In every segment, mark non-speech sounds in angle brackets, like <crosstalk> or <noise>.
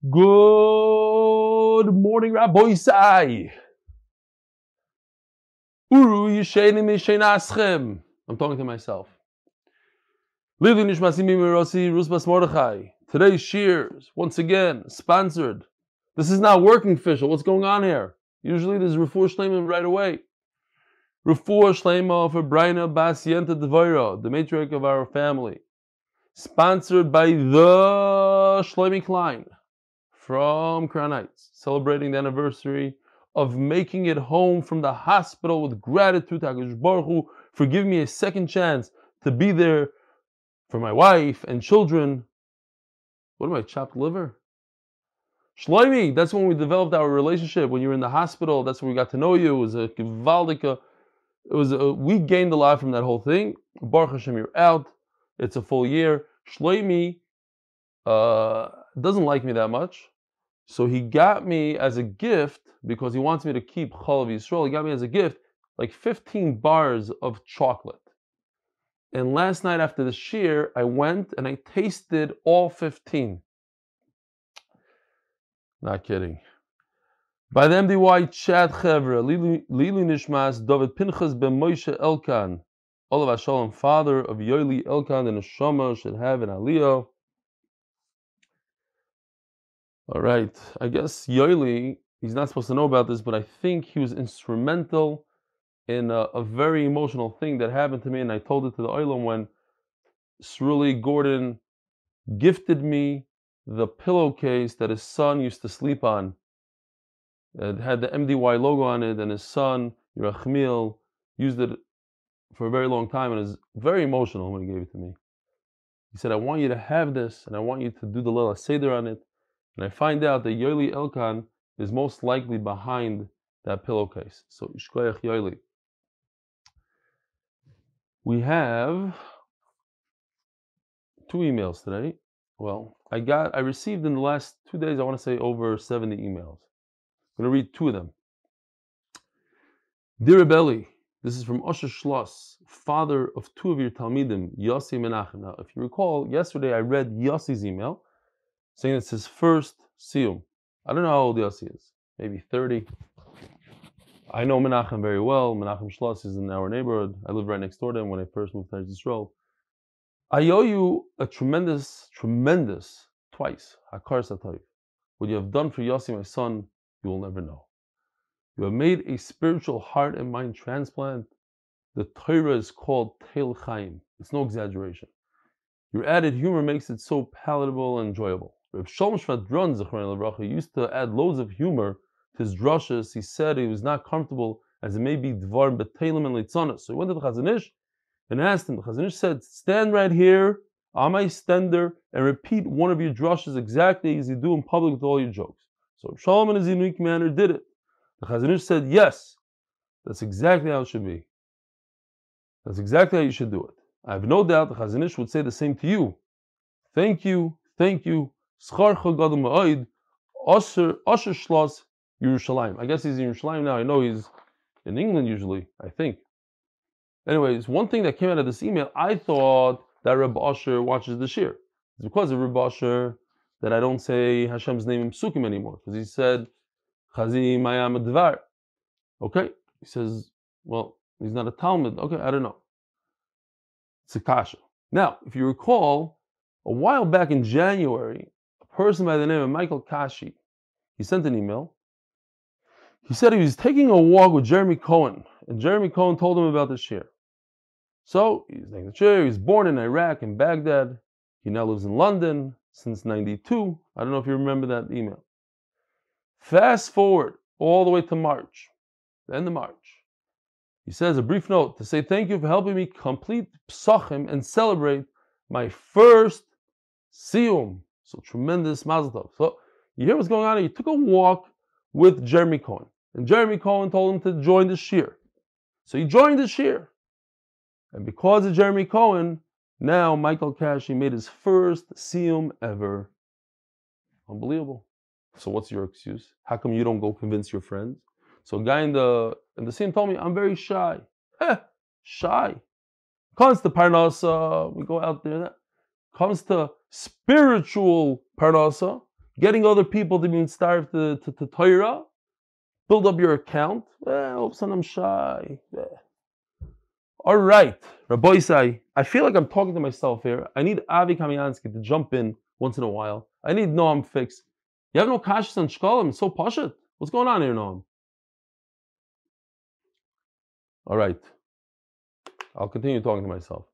Good morning, Rabbi Isai. Uru. I'm talking to myself. Lili nishmasimi mirosi rusbas Mordechai. Today's shears, once again, sponsored. This is not working official. What's going on here? Usually there's refuah shleimim right away. Refuah shleima for Braina Basienta Devoira, the matriarch of our family. Sponsored by the Shlomi Klein from Crown Heights, celebrating the anniversary of making it home from the hospital with gratitude to HaKadosh Baruch Hu for giving me a second chance to be there for my wife and children. What am I, chopped liver? Shloimi, that's when we developed our relationship. When you were in the hospital, that's when we got to know you. It was a gewaldika. It was a, we gained a lot from that whole thing. Baruch Hashem, you're out. It's a full year. Shloimi uh, doesn't like me that much. So he got me as a gift, because he wants me to keep Chalav Yisrael, he got me as a gift like 15 bars of chocolate. And last night after the shear, I went and I tasted all 15. Not kidding. By the MDY chat Chevra, Lili Nishmas, David Pinchas ben Moshe Elkan, Olav Shalom, father of Yoeli Elkan, the Neshama should have an Aliyah. All right, I guess Yoeli, he's not supposed to know about this, but I think he was instrumental in a, a very emotional thing that happened to me, and I told it to the Oilam when Sruli Gordon gifted me the pillowcase that his son used to sleep on. It had the MDY logo on it, and his son, Yerachmiel, used it for a very long time, and is very emotional when he gave it to me. He said, I want you to have this, and I want you to do the little Seder on it. And I find out that Yoeli Elkan is most likely behind that pillowcase. So Ishkoyach Yoeli. We have two emails today. Well, I got I received in the last two days, I want to say over 70 emails. I'm gonna read two of them. Dear Rebelli, this is from Osher Schloss, father of two of your Talmidim, Yossi Menachem. Now, if you recall, yesterday I read Yossi's email saying it's his first Siyum. I don't know how old Yossi is, maybe 30. I know Menachem very well. Menachem Schloss is in our neighborhood. I lived right next door to him when I first moved to Israel. I owe you a tremendous, tremendous, twice, Hakar Satoiv. What you have done for Yossi, my son, you will never know. You have made a spiritual heart and mind transplant. The Torah is called Teil Chaim. It's no exaggeration. Your added humor makes it so palatable and enjoyable. Reb Shalom Shvadron used to add loads of humor to his drushes. He said he was not comfortable as it may be dvar betelim and litzana. So he went to the Chazon Ish and asked him. The Chazon Ish said, "Stand right here on my stender and repeat one of your drushes exactly as you do in public with all your jokes." So Shalom in his unique manner did it. The Chazon Ish said, "Yes, that's exactly how it should be. That's exactly how you should do it." I have no doubt the Chazon Ish would say the same to you. Thank you, thank you. Osher Yerushalayim. I guess he's in Yerushalayim now. I know he's in England usually, I think. Anyways, one thing that came out of this email, I thought that Reb Asher watches the Shir. It's because of Reb Asher that I don't say Hashem's name in Psukim anymore, because he said, Chazi Mayam Dvar. Okay? He says, well, he's not a Talmud. Okay, I don't know. It's a kasha. Now, if you recall, a while back in January, person by the name of Michael Kashi. He sent an email. He said he was taking a walk with Jeremy Cohen, and Jeremy Cohen told him about the shir. So he's taking the shir. He was born in Iraq, in Baghdad. He now lives in London since 92. I don't know if you remember that email. Fast forward all the way to March, the end of March. He says a brief note to say thank you for helping me complete Psachim and celebrate my first Siyum, so tremendous mazel tov. So you hear what's going on? He took a walk with Jeremy Cohen, and Jeremy Cohen told him to join the shir. So he joined the shir, and because of Jeremy Cohen, now Michael Kashi made his first siyum ever. Unbelievable. So what's your excuse? How come you don't go convince your friends? So a guy in the in the scene told me I'm very shy. Eh, shy. Comes to Parnasa, we go out there. That comes to spiritual parnasa, getting other people to be starved to, to, to Torah, build up your account. Well, sudden I'm shy. All right, Rabbi Isai, I feel like I'm talking to myself here. I need Avi Kamiansky to jump in once in a while. I need Noam fix. You have no kashas on shkolim. So pashut. What's going on here, Noam? All right. I'll continue talking to myself.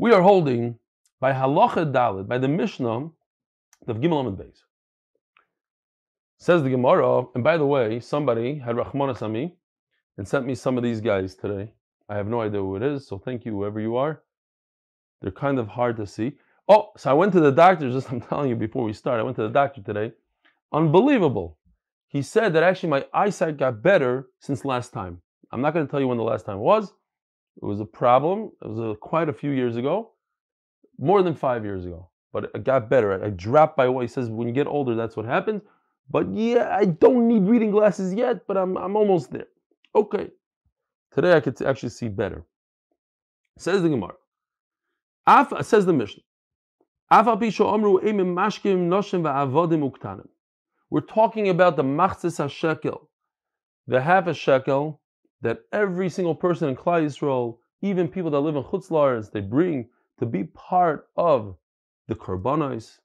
We are holding by halacha dalid, by the Mishnah, the Gimel Amid Beis. Says the Gemara, and by the way, somebody had Rahmanas Ami and sent me some of these guys today. I have no idea who it is, so thank you, whoever you are. They're kind of hard to see. Oh, so I went to the doctor, <laughs> just I'm telling you before we start, I went to the doctor today. Unbelievable. He said that actually my eyesight got better since last time. I'm not going to tell you when the last time was. It was a problem. It was a, quite a few years ago, more than five years ago. But it got better. I dropped by what he says. When you get older, that's what happens. But yeah, I don't need reading glasses yet, but I'm, I'm almost there. Okay. Today I could actually see better. Says the Gemara. says the Mishnah. We're talking about the machzis shekel, the half a shekel that every single person in Klal Yisrael, even people that live in chutzlars, they bring to be part of the karbanos.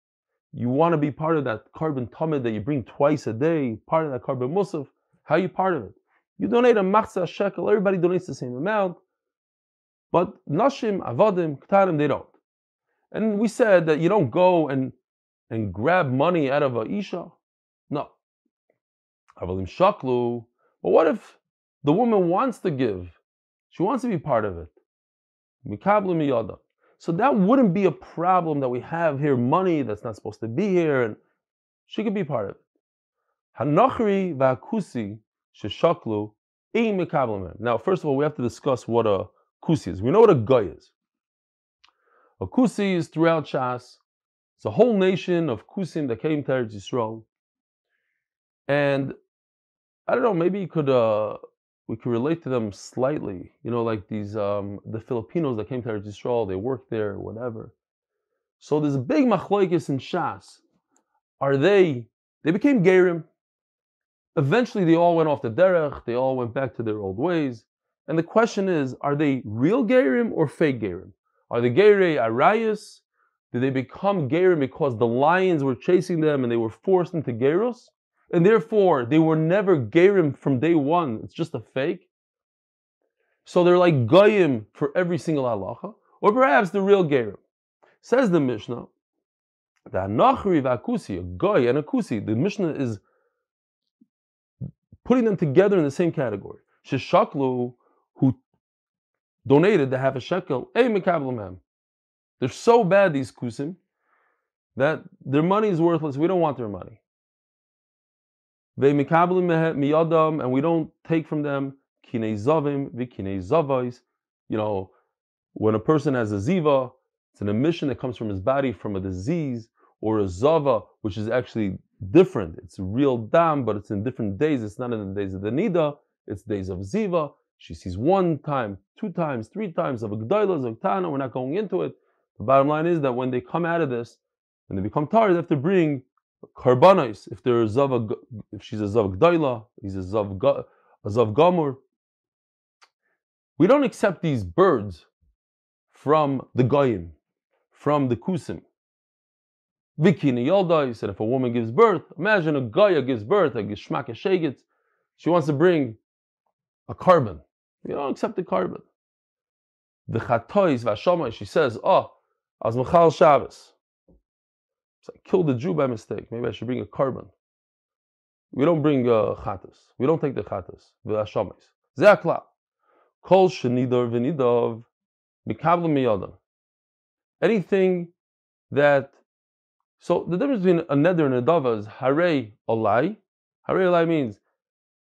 You want to be part of that korban tamid that you bring twice a day, part of that korban musaf. How are you part of it? You donate a machzah shekel. Everybody donates the same amount, but nashim, avodim, ktarim, they don't. And we said that you don't go and and grab money out of a isha. No. Avalim shaklu. But what if the woman wants to give? She wants to be part of it. So that wouldn't be a problem that we have here money that's not supposed to be here, and she could be part of it. Hanachri va'kusi sheshaklu Now, first of all, we have to discuss what a kusi is. We know what a guy is. A Kusi is throughout Shas. It's a whole nation of Kusim that came to Eretz Yisrael. And I don't know, maybe you could uh, we could relate to them slightly. You know, like these um, the Filipinos that came to Eretz Yisrael, they worked there, whatever. So there's a big machlokes in Shas. Are they? They became Gerim. Eventually, they all went off the derech. They all went back to their old ways. And the question is, are they real Gerim or fake Gerim? Are the Geirei Arayas? Did they become Gerim because the lions were chasing them and they were forced into Geros? And therefore, they were never Gerim from day one. It's just a fake. So they're like Goyim for every single halacha. Or perhaps the real Gerim. Says the Mishnah, the Nachri Vakusi, a Goy and a Kusi, the Mishnah is putting them together in the same category. Shishaklu, who donated to have a shekel, a mekablamem. They're so bad, these kusim, that their money is worthless. We don't want their money. And we don't take from them kinei zavim. You know, when a person has a ziva, it's an emission that comes from his body from a disease, or a zava, which is actually different. It's real dam, but it's in different days. It's not in the days of the nida. It's days of ziva. She sees one time, two times, three times of a g'dayla, of tana. We're not going into it. The bottom line is that when they come out of this, when they become tired, they have to bring karbanos. If they're a zav, if she's a zav g'dayla, he's a zav a zav gamur. We don't accept these birds from the goyim, from the kusim. Vikini Yolda, said if a woman gives birth, imagine a Goya gives birth, a Gishmak Shegit, she wants to bring a korban. You don't accept the korban. The chatois v'ashamai, she says, oh, as mechal Shabbos. So I killed the Jew by mistake. Maybe I should bring a korban. We don't bring uh, chatas. We don't take the chatas. V'ashamais. Ze akla. Kol shenidor v'nidov mikabla miyadam. Anything that so the difference between a neder and a dava is hare olai. Hare olai means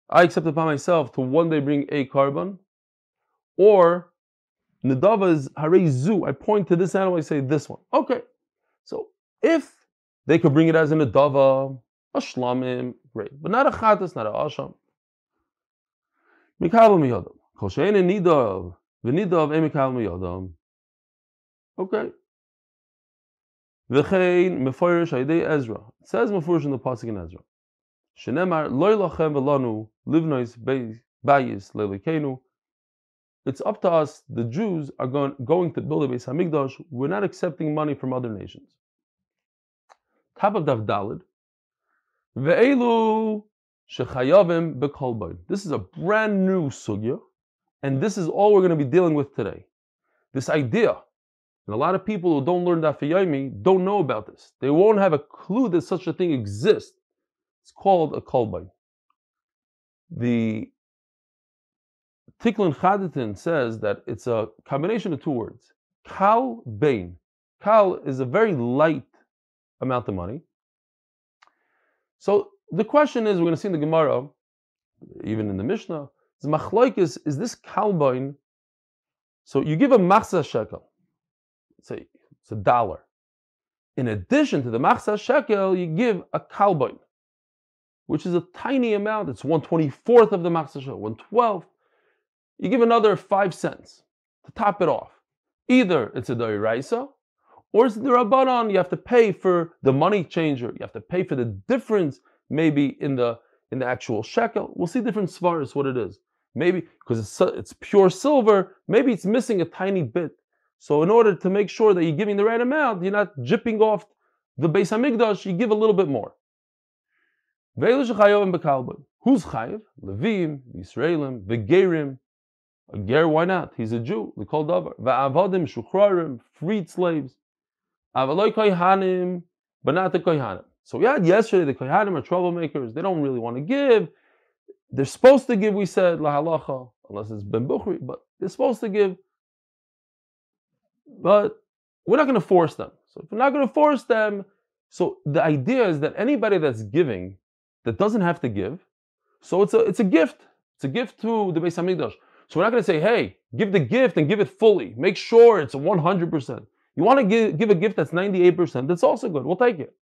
I accept upon myself to one day bring a carbon, or Nadava is Harezu. I point to this animal, I say this one. Okay. So if they could bring it as a Nadava, a Shlamim, great. But not a Chatas, not a Asham. Mikabel miyodam. Kol she'en nidav, v'nidav e mikabel miyodam. Okay. V'chein meforish aydei Ezra. It says meforish in the pasuk in Ezra. Shenemar loy lachem v'lanu livnois bayis lelikenu. It's up to us. The Jews are going, going to build a Beis Hamikdash. We're not accepting money from other nations. Top of Dav Dalid. Ve'elu shechayavim bekolbain. This is a brand new sugya, and this is all we're going to be dealing with today. This idea and a lot of people who don't learn Daf don't know about this. They won't have a clue that such a thing exists. It's called a kolbain. The Tiklin Chaditin says that it's a combination of two words. Kal bain. Kal is a very light amount of money. So the question is, we're going to see in the Gemara, even in the Mishnah, is machlokes, is this kalbain? So you give a machzah shekel a, it's a dollar. In addition to the machzah shekel, you give a kalboin, which is a tiny amount. It's 124th of the machzah shekel, 112th. You give another five cents to top it off. Either it's a doiraisa, or it's the rabbanon. You have to pay for the money changer. You have to pay for the difference, maybe in the in the actual shekel. We'll see different svaras what it is. Maybe because it's it's pure silver. Maybe it's missing a tiny bit so in order to make sure that you're giving the right amount, you're not jipping off the Beis Hamikdash, you give a little bit more. Who's chayiv? Levim, Yisraelim, Vegerim. A ger, why not? He's a Jew. The called davar. Va'avadim, shuchrarim, freed slaves. Avaloi koyhanim, but not the koyhanim. So we had yesterday the koyhanim are troublemakers. They don't really want to give. They're supposed to give, we said, lahalacha, unless it's ben bukhri, but they're supposed to give but we're not going to force them. So if we're not going to force them, so the idea is that anybody that's giving that doesn't have to give, so it's a it's a gift. It's a gift to the Beis Hamikdash. So we're not going to say, hey, give the gift and give it fully. Make sure it's 100%. You want to give, give a gift that's 98%, that's also good. We'll take it.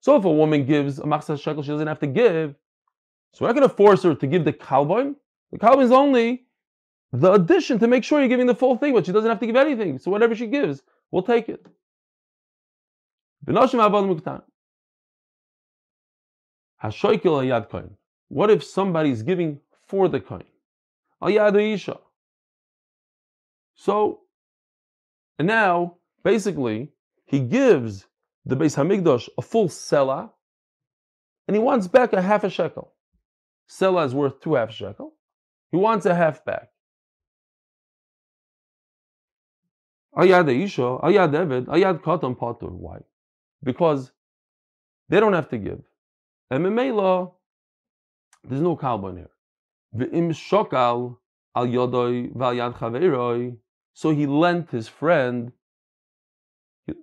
So if a woman gives a machzah shekel, she doesn't have to give. So we're not going to force her to give the kalboin. The kalboin is only the addition to make sure you're giving the full thing, but she doesn't have to give anything. So whatever she gives, we'll take it. What if somebody's giving for the coin? So, and now, basically, he gives the Beis Hamikdash a full sela, and he wants back a half a shekel. Sela is worth two half shekel. He wants a half back. Ayad Isha, Ayad Eved, Ayad Katan Patur. Why? Because they don't have to give. And Memela, there's no kalban here. V'im shokal al yodoi v'al Yad chaveroi. So he lent his friend.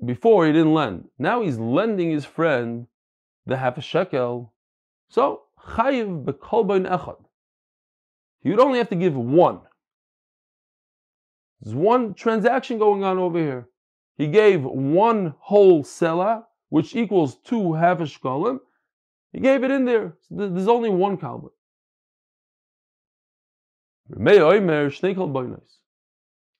Before he didn't lend. Now he's lending his friend the half a shekel. So chayiv bekolbain echad. Would only have to give one. There's one transaction going on over here. He gave one whole selah, which equals two half a shkolim. He gave it in there. There's only one kalbut.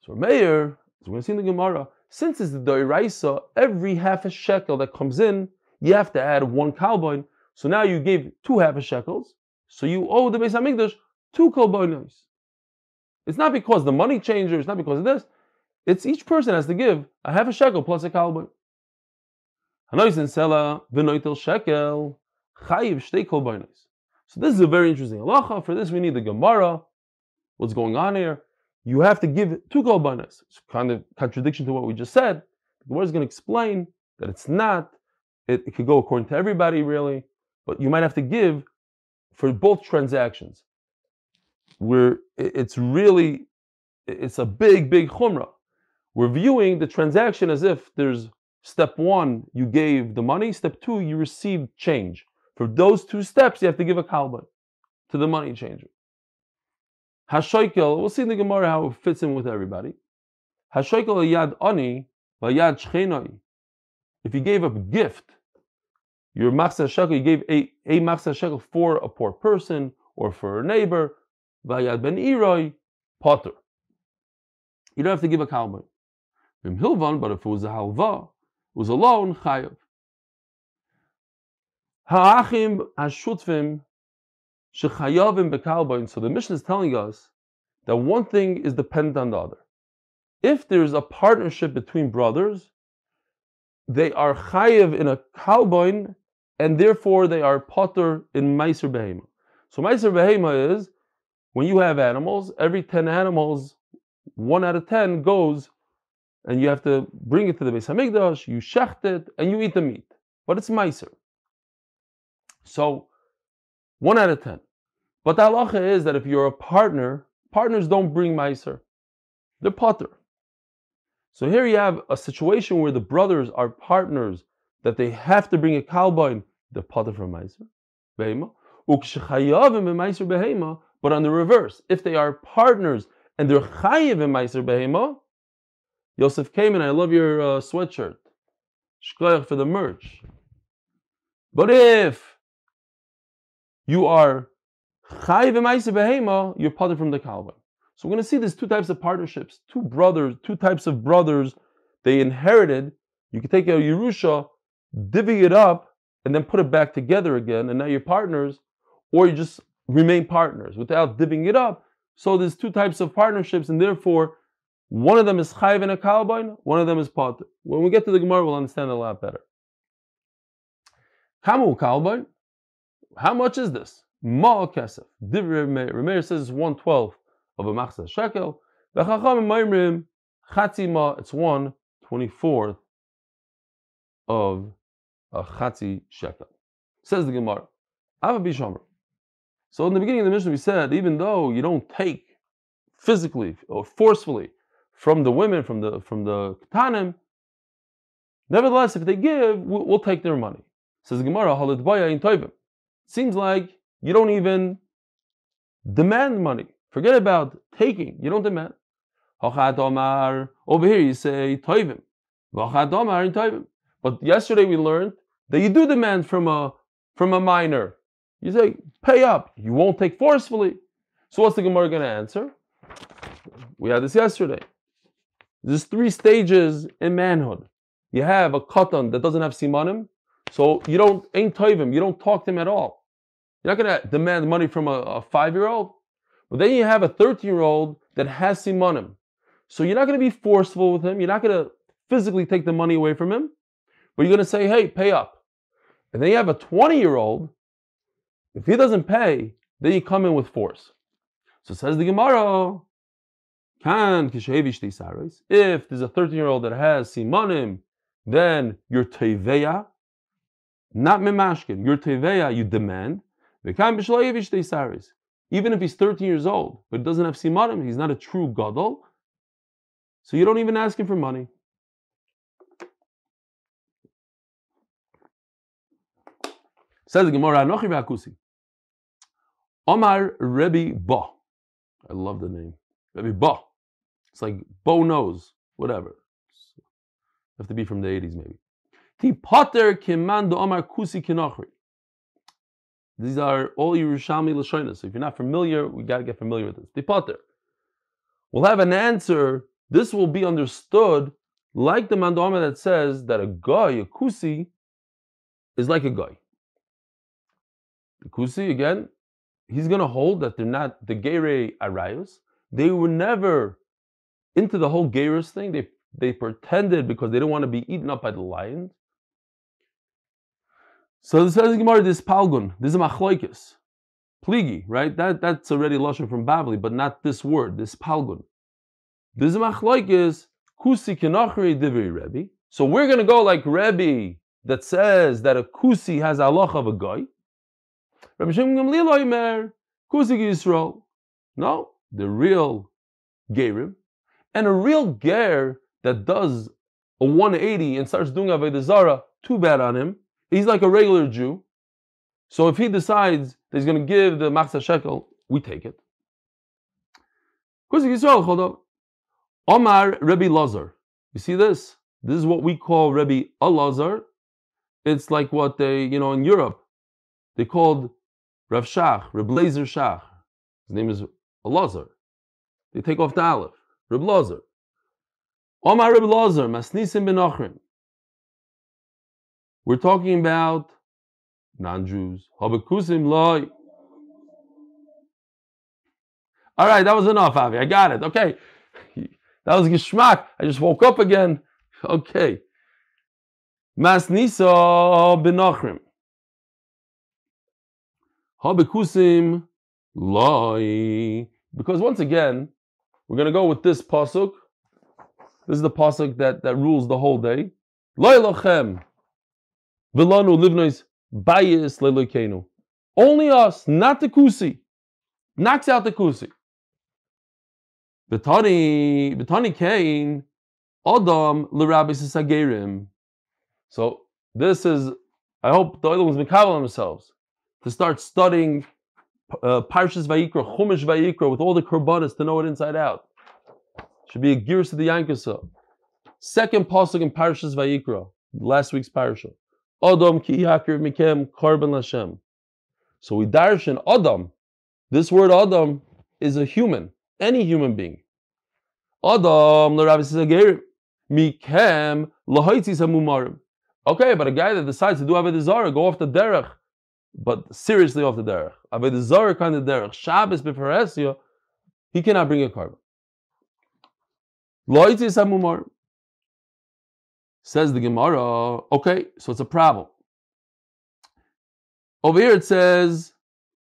So Meir, as we're going to see in the Gemara, since it's the Doiraisa, every half a shekel that comes in, you have to add one kalboin. So now you gave two half a shekels, so you owe the Beis Hamikdash two kalboinos. It's not because the money changer, it's not because of this. It's each person has to give a half a shekel plus a kalba. So this is a very interesting halacha. For this, we need the Gemara. What's going on here? You have to give two kolbanas. It's kind of contradiction to what we just said. The Gemara is going to explain that it's not. It, it could go according to everybody, really, but you might have to give for both transactions we're it's really it's a big big chumrah. We're viewing the transaction as if there's step one you gave the money, step two you received change. For those two steps you have to give a kalban to the money changer. Hashoikel, we'll see in the Gemara how it fits in with everybody. Hashoikel yad ani yad shchenoi. If you gave a gift, your machzah shekel, you gave a, a machzah shekel for a poor person or for a neighbor, Vayad ben Iroi, Potter. You don't have to give a kalban. From Hilvan, but if it was a halva, it was alone, chayav. Ha'achim ha'shutvim shechayavim bekalboin. So the mission is telling us that one thing is dependent on the other. If there's a partnership between brothers, they are chayiv in a kalboin, and therefore they are potter in meiser behema. So meiser behema is when you have animals, every ten animals, one out of ten goes, and you have to bring it to the Beis Hamikdash. You shecht it, and you eat the meat, but it's meiser. So one out of ten. But the halacha is that if you're a partner, partners don't bring meiser; they're potter. So here you have a situation where the brothers are partners that they have to bring a kalboin, the potter from behema, behema. But on the reverse, if they are partners and they're chayiv in meiser behema, Yosef came and I love your uh, sweatshirt, shkoyach for the merch. But if you are chayiv in meiser behema, you're potter from the kalboin. So we're going to see there's two types of partnerships, two brothers, two types of brothers they inherited. You can take a Yerusha, divvy it up, and then put it back together again, and now you're partners, or you just remain partners without divvying it up. So there's two types of partnerships, and therefore one of them is chayv and a kalbain, one of them is pot. When we get to the Gemara, we'll understand a lot better. Kamu kalbain, how much is this? Ma kesef. Divrei Remeir says one twelfth of a machzah shekel. The chachamim maimrim chatzi ma. It's one twenty fourth of a chatzi shekel. Says the Gemara. Ava bishomer. So in the beginning of the mission, we said even though you don't take physically or forcefully from the women, from the from the katanim, nevertheless, if they give, we'll, we'll take their money. Says the Gemara, halid in toivim. Seems like you don't even demand money. Forget about taking. You don't demand. Over here you say toivim. But yesterday we learned that you do demand from a from a minor. You say pay up. You won't take forcefully. So what's the Gemara going to answer? We had this yesterday. There's three stages in manhood. You have a katan that doesn't have simanim, so you don't ain't toivim. You don't talk to him at all. You're not going to demand money from a, a five-year-old. But then you have a 13 year old that has simanim. So you're not going to be forceful with him. You're not going to physically take the money away from him. But you're going to say, hey, pay up. And then you have a 20 year old. If he doesn't pay, then you come in with force. So says the Gemara, can if there's a 13 year old that has simanim, then you're teveya, not memashkin. You're teveya, you demand. Even if he's 13 years old, but doesn't have simanim, he's not a true gadol. So you don't even ask him for money. Says the Gemara, Anochi v'akusi. Omar Rebbe Ba. I love the name. Rebbe Ba. It's like Bo knows, whatever. Have to be from the 80s maybe. Ti potter kimando Omar kusi kinochri. These are all Yerushalmi Lashonas. So if you're not familiar, we got to get familiar with this. Tipater. We'll have an answer. This will be understood like the mandama that says that a guy, a kusi, is like a guy. The kusi, again, he's going to hold that they're not the Geire Arayos. They were never into the whole Geiros thing. They, they pretended because they didn't want to be eaten up by the lions. So this says Gemara, this palgun, this is machloikis, pligi, right? That that's already lashon from Bavli, but not this word, this palgun. This is machloikis kusi kenachri divri Rebbe. So we're going to go like Rebbe that says that a kusi has Allah of a guy. Rabbi Shem Gamliel Oimer, kusi Yisrael. No, the real gerim, and a real ger that does a 180 and starts doing avodah zara. Too bad on him He's like a regular Jew. So if he decides that he's going to give the Machzah Shekel, we take it. Kuzik Yisrael Chodah Omar Rebbe Lazar. You see this? This is what we call Rebbe Alazar. It's like what they, you know, in Europe, they called Rav Shach, Reb Lazer Shach. His name is Alazar. They take off the Aleph. Reb Lazar. Omar Reb Lazar, Masnisim ben Ochrim. We're talking about non-Jews. Habekusim loy. All right, that was enough, Avi. I got it. Okay. That was geschmack. I just woke up again. Okay. Masnisa benachrim. Habekusim loy. Because once again, we're going to go with this pasuk. This is the pasuk that, that rules the whole day. Loy lochem. Vilanu livnois bayis lelokeinu. Only us, not the kusi. Knocks out the kusi. Betani, Betani Kain, Adam l'rabis sagerim. So this is, I hope the other ones mikabel themselves to start studying uh, Parshas Vayikra, Chumash Vayikra with all the korbanos to know it inside out. Should be a gears to the Yankasa. Second pasuk in Parshas Vayikra, last week's parasha. Adam ki yakir mikem korban Lashem. So we darshan Adam. This word Adam is a human any human being. Adam mikem Okay, but a guy that decides to do avodah zarah, go off the derech, but seriously off the derech, avodah zarah kind of derech, Shabbos b'feresya, he cannot bring a korban. Loitzis hamumar. Says the Gemara. Okay, so it's a problem. Over here it says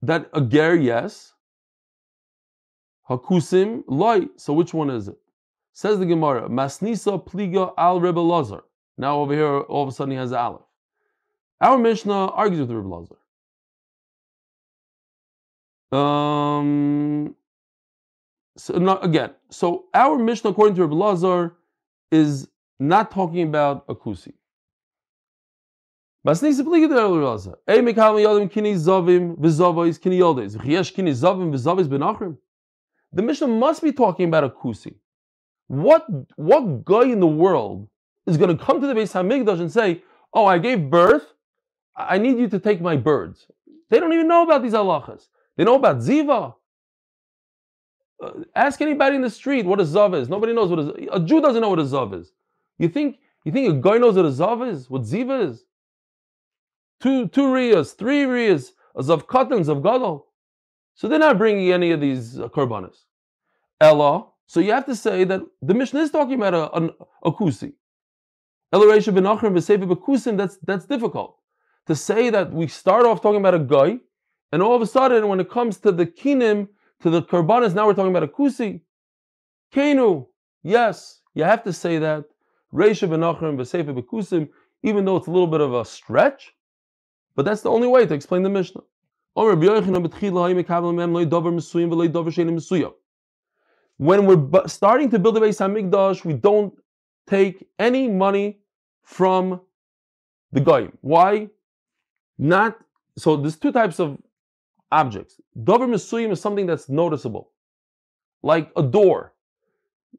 that a ger, yes, Hakusim loy. So which one is it? Says the Gemara, Masnisa pliga al Rebbe Lazar. Now over here, all of a sudden he has Aleph. Our Mishnah argues with Rebbe Lazar. Um, so not, again, so our Mishnah, according to Rebbe Lazar, is not talking about a kusi. The Mishnah must be talking about a kusi. What, what guy in the world is going to come to the Beis Hamikdash and say, "Oh, I gave birth. I need you to take my birds." They don't even know about these halachas. They know about ziva. Uh, ask anybody in the street what a zav is. Nobody knows what a, a Jew doesn't know what a zav is. You think you think a guy knows what a zav is? What ziva is? Two two riyas, three riyas, a zav katans of gadol. So they're not bringing any of these uh, korbanos. Ella. So you have to say that the Mishnah is talking about a, a, a kusi. That's that's difficult to say that we start off talking about a guy, and all of a sudden, when it comes to the kinim, to the korbanos, now we're talking about a kusi. Kenu, yes, you have to say that. Reisha benachrim bekusim, even though it's a little bit of a stretch, but that's the only way to explain the Mishnah. When we're starting to build the Beis Hamikdash, we don't take any money from the goyim. Why? Not so. There's two types of objects. Dover Mesuyim is something that's noticeable, like a door.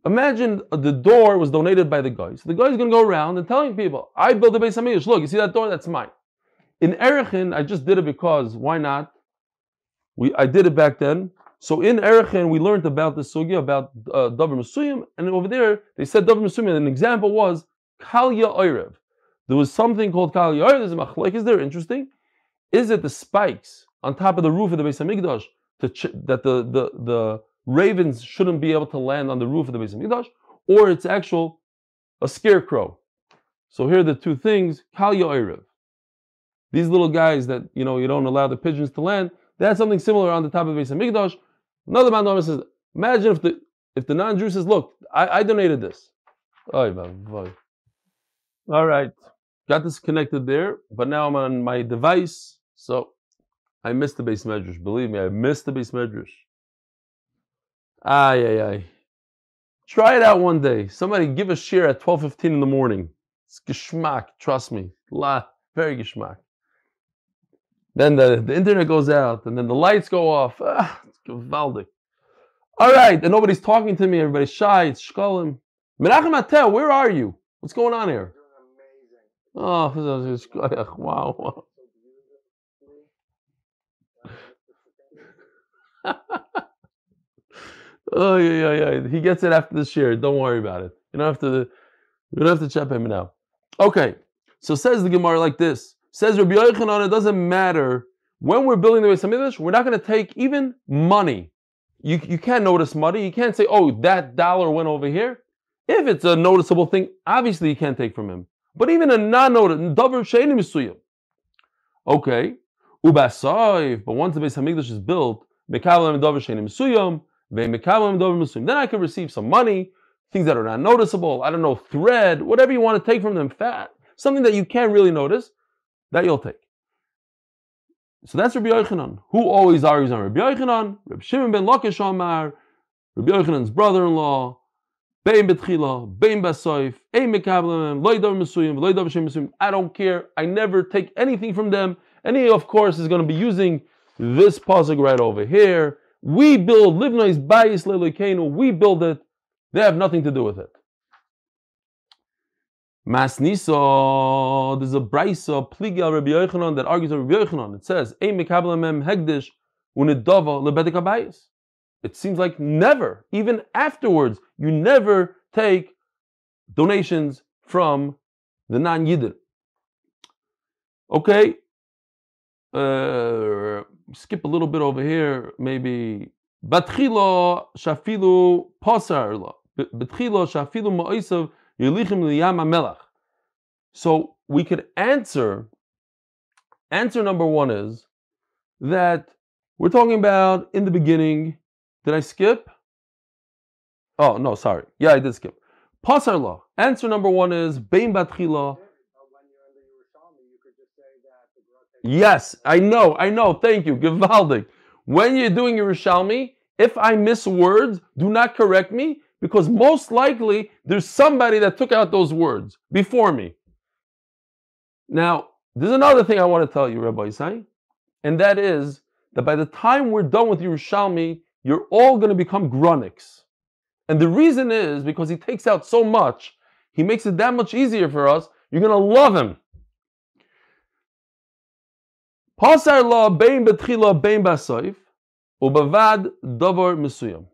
Imagine the door was donated by the guy. So the guy is going to go around and telling people, "I built the Beis Hamikdash. Look, you see that door? That's mine." In Erechin, I just did it because why not? We I did it back then. So in Erechin, we learned about the sugya about uh, davar mesuyim, and over there they said davar mesuyim. An example was kalya oirev. There was something called kalya oirev. There's a machlek. Is there interesting? Is it the spikes on top of the roof of the Beis Hamikdash ch- that the, the the ravens shouldn't be able to land on the roof of the Beis Hamikdash, or it's actual a scarecrow? So here are the two things: kalya oirev. These little guys that you know you don't allow the pigeons to land. That's something similar on the top of the Beis Hamikdash. Another man says, imagine if the if the non-Jew says, look, I, I donated this. All right, got this connected there, but now I'm on my device, so I missed the base medrash. Believe me, I missed the base medrash. Ay, ay, ay. Try it out one day. Somebody give a share at 12.15 in the morning. It's geschmack, trust me. La, very geschmack. Then the, the internet goes out, and then the lights go off. Ah, it's gewaldig. All right, and nobody's talking to me. Everybody's shy. It's shkolim. Menachem Atel, where are you? What's going on here? Oh, <laughs> wow. <laughs> oh yeah, yeah, yeah. He gets it after the share. Don't worry about it. You don't have to. You don't have to chop him now. Okay. So says the Gemara like this. Says Rabbi Yochanan, it doesn't matter when we're building the Beis Hamikdash, we're not going to take even money. You, you can't notice money. You can't say, oh, that dollar went over here. If it's a noticeable thing, obviously you can't take from him. But even a non-noticeable. Okay. But once the Beis Hamikdash is built, misuyim. Then I can receive some money, things that are not noticeable. I don't know, thread, whatever you want to take from them, fat, something that you can't really notice, that you'll take. So that's Rabbi Yochanan. Who always argues on Rabbi Yochanan? Rabbi Shimon ben Lakish Amar, Rabbi Yochanan's brother-in-law, Bein betchila, bein basoif, ein mekablamem, loidav mesuyim, shem mesuyim. I don't care. I never take anything from them. And he, of course, is going to be using this pasuk right over here. We build livnois bayis lelokeinu. We build it. They have nothing to do with it. Masnisa, there's a brisa pliga Rabbi Yochanan that argues with Rabbi Yochanan. It says, "Ein mekablamem hegdish. It seems like never, even afterwards, you never take donations from the non Yidden. Okay, uh, skip a little bit over here, maybe. Batchilo shafilu pasarla. Batchilo shafilu ma'isav yilichim melach. So we could answer. Answer number one is that we're talking about in the beginning did I skip? Oh, no, sorry. Yeah, I did skip. Pasar law. Answer number one is Bein Batchila. Yes, I know, I know. Thank you. Givaldik. When you're doing your Yerushalmi, if I miss words, do not correct me because most likely there's somebody that took out those words before me. Now, there's another thing I want to tell you, Rabbi Isai, and that is that by the time we're done with Yerushalmi, you're all going to become grunics. And the reason is because he takes out so much, he makes it that much easier for us. You're going to love him. Pasar la bein betchila bein basoif ubavad davar mesuyam.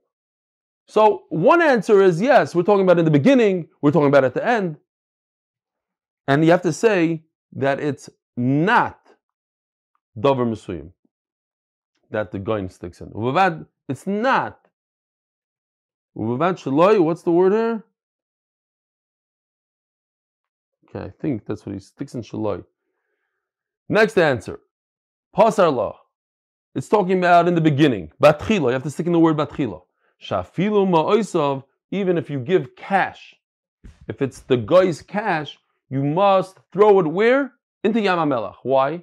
So one answer is yes, we're talking about in the beginning, we're talking about at the end. And you have to say that it's not davar mesuyam that the goin sticks in. Ubavad it's not. What's the word here? Okay, I think that's what he sticks in shaloi. Next answer. Pasar law. It's talking about in the beginning. Batchila. You have to stick in the word batchila. Shafilu ma'oisav. Even if you give cash, if it's the guy's cash, you must throw it where? Into Yamamelach. Why?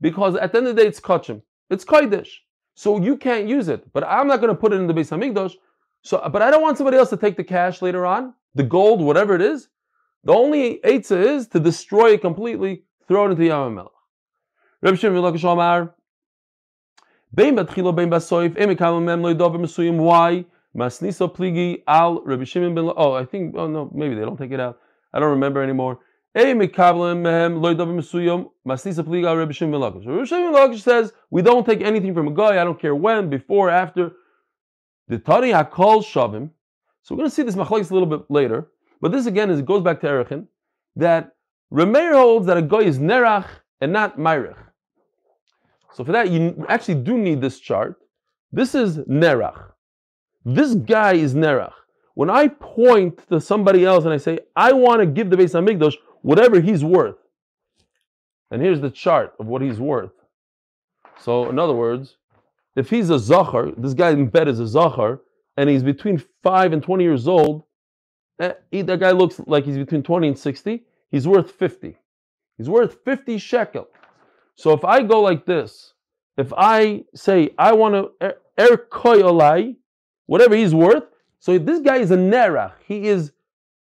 Because at the end of the day, it's kachim. It's kaidish. So you can't use it. But I'm not going to put it in the Beis Hamikdash. So, but I don't want somebody else to take the cash later on, the gold, whatever it is. The only Eitzah is to destroy it completely, throw it into Yam Melech. Reb Shimon Lakish Omar, Bein batchilo bein basoif, emikam mem lo yidover mesuyim. Why? Masnisa pligi al Reb Shimon ben. Oh, I think. Oh no, maybe they don't take it out. I don't remember anymore. We don't says we don't take anything from a guy. I don't care when, before, after. The Tari Hakol Shavim. So we're going to see this machlekes a little bit later. But this again is it goes back to Erechin that Remeir holds that a guy is nerach and not myrich. So for that you actually do need this chart. This is nerach. This guy is nerach. When I point to somebody else and I say I want to give the Beis Hamikdash whatever he's worth. And here's the chart of what he's worth. So, in other words, if he's a Zachar, this guy in bed is a Zachar, and he's between 5 and 20 years old, eh, that guy looks like he's between 20 and 60, he's worth 50. He's worth 50 shekel. So if I go like this, if I say I want to er koy whatever he's worth, so this guy is a nerach. He is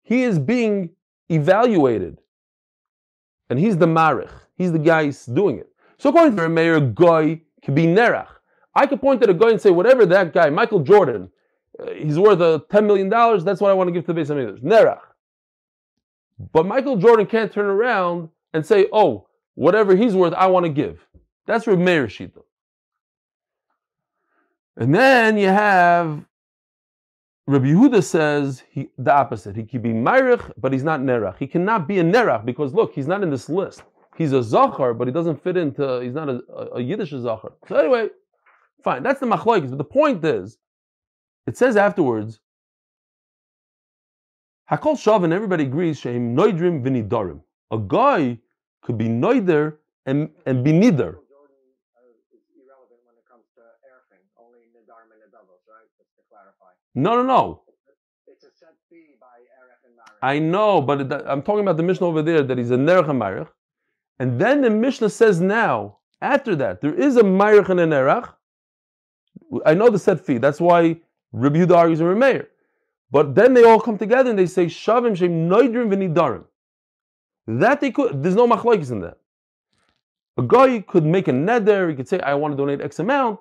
he is being evaluated and he's the marich. He's the guy doing it. So according to a Meir, guy could be nerach. I could point at a guy and say, whatever that guy, Michael Jordan, uh, he's worth a uh, ten million dollars. That's what I want to give to the Beis Hamikdash. Nerach. But Michael Jordan can't turn around and say, oh, whatever he's worth, I want to give. That's Reb Meir Shita. And then you have Rabbi Yehuda says he, the opposite. He can be Meirich, but he's not Nerach. He cannot be a Nerach because look, he's not in this list. He's a Zachar, but he doesn't fit into, he's not a, a, Yiddish Zachar. So anyway, fine. That's the Machlaikis. But the point is, it says afterwards, Hakol Shav, and everybody agrees, Sheim Noidrim Vinidarim. A guy could be Noider and, and be neither. No, no, no. And. I know, but it, I'm talking about the Mishnah over there that he's a Nerech and Marich. And then the Mishnah says now, after that, there is a Marich and a Nerech. I know the set fee. That's why Rabbi Yehuda argues in Rameir. But then they all come together and they say, Shavim Shem Noidrim V'Nidarim. That they could, there's no machlokes in that. A guy could make a neder, he could say, I want to donate X amount.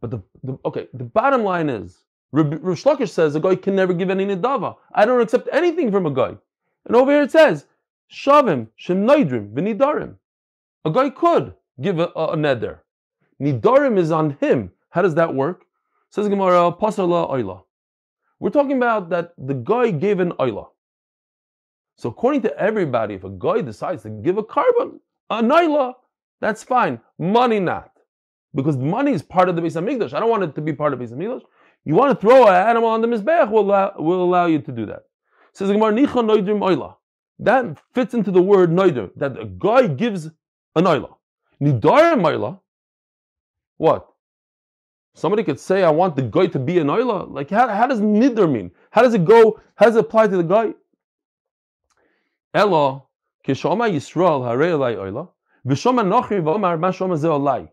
But the, the okay, the bottom line is, Rav Shlokish says a guy can never give any nidava. I don't accept anything from a guy. And over here it says, Shavim, Shem Noidrim, V'Nidarim. A guy could give a, a, a neder. Nidarim is on him. How does that work? Says Gemara, Pasala Oila. We're talking about that the guy gave an Oila. So according to everybody, if a guy decides to give a korban, a Oila, that's fine. Money not. Because money is part of the Beis Hamikdash. I don't want it to be part of Beis Hamikdash. You want to throw an animal on the Mizbeach, we'll allow, we'll allow you to do that. Says Gemara, Nicha Noidrim. That fits into the word Noidim, that a guy gives an Oila. Nidarim Oila, what? Somebody could say, I want the guy to be an oila. Like, how, how does nidr mean? How does it go? How does it apply to the guy? Elo, kishoma Yisrael harei olai oila, v'shoma nochri v'omar ma shoma ze olai.